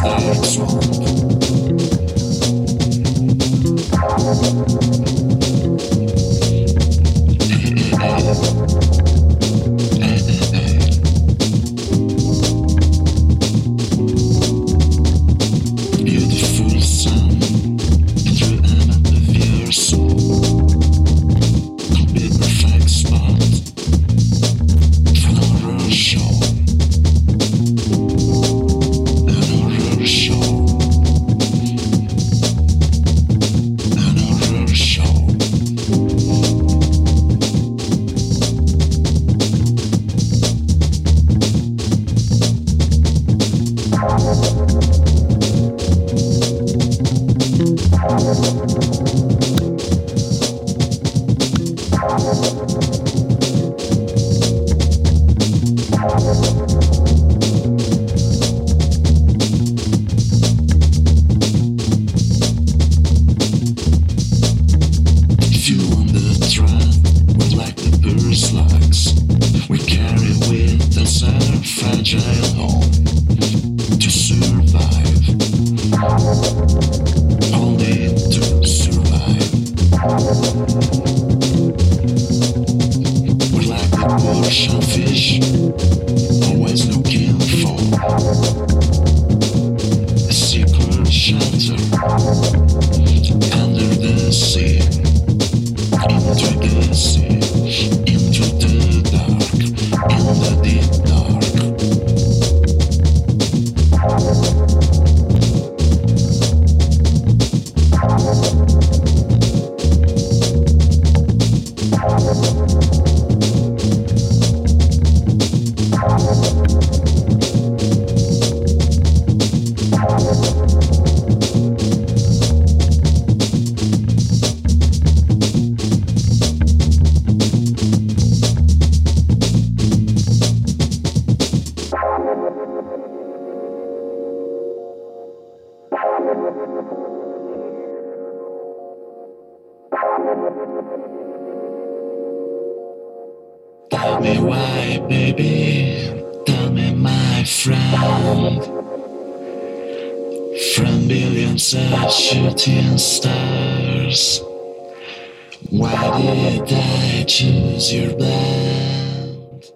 smoke. fragile home to survive. Only to survive. Shellfish. Tell me why, baby. Tell me, my friend. From billions of shooting stars, why did I choose your band?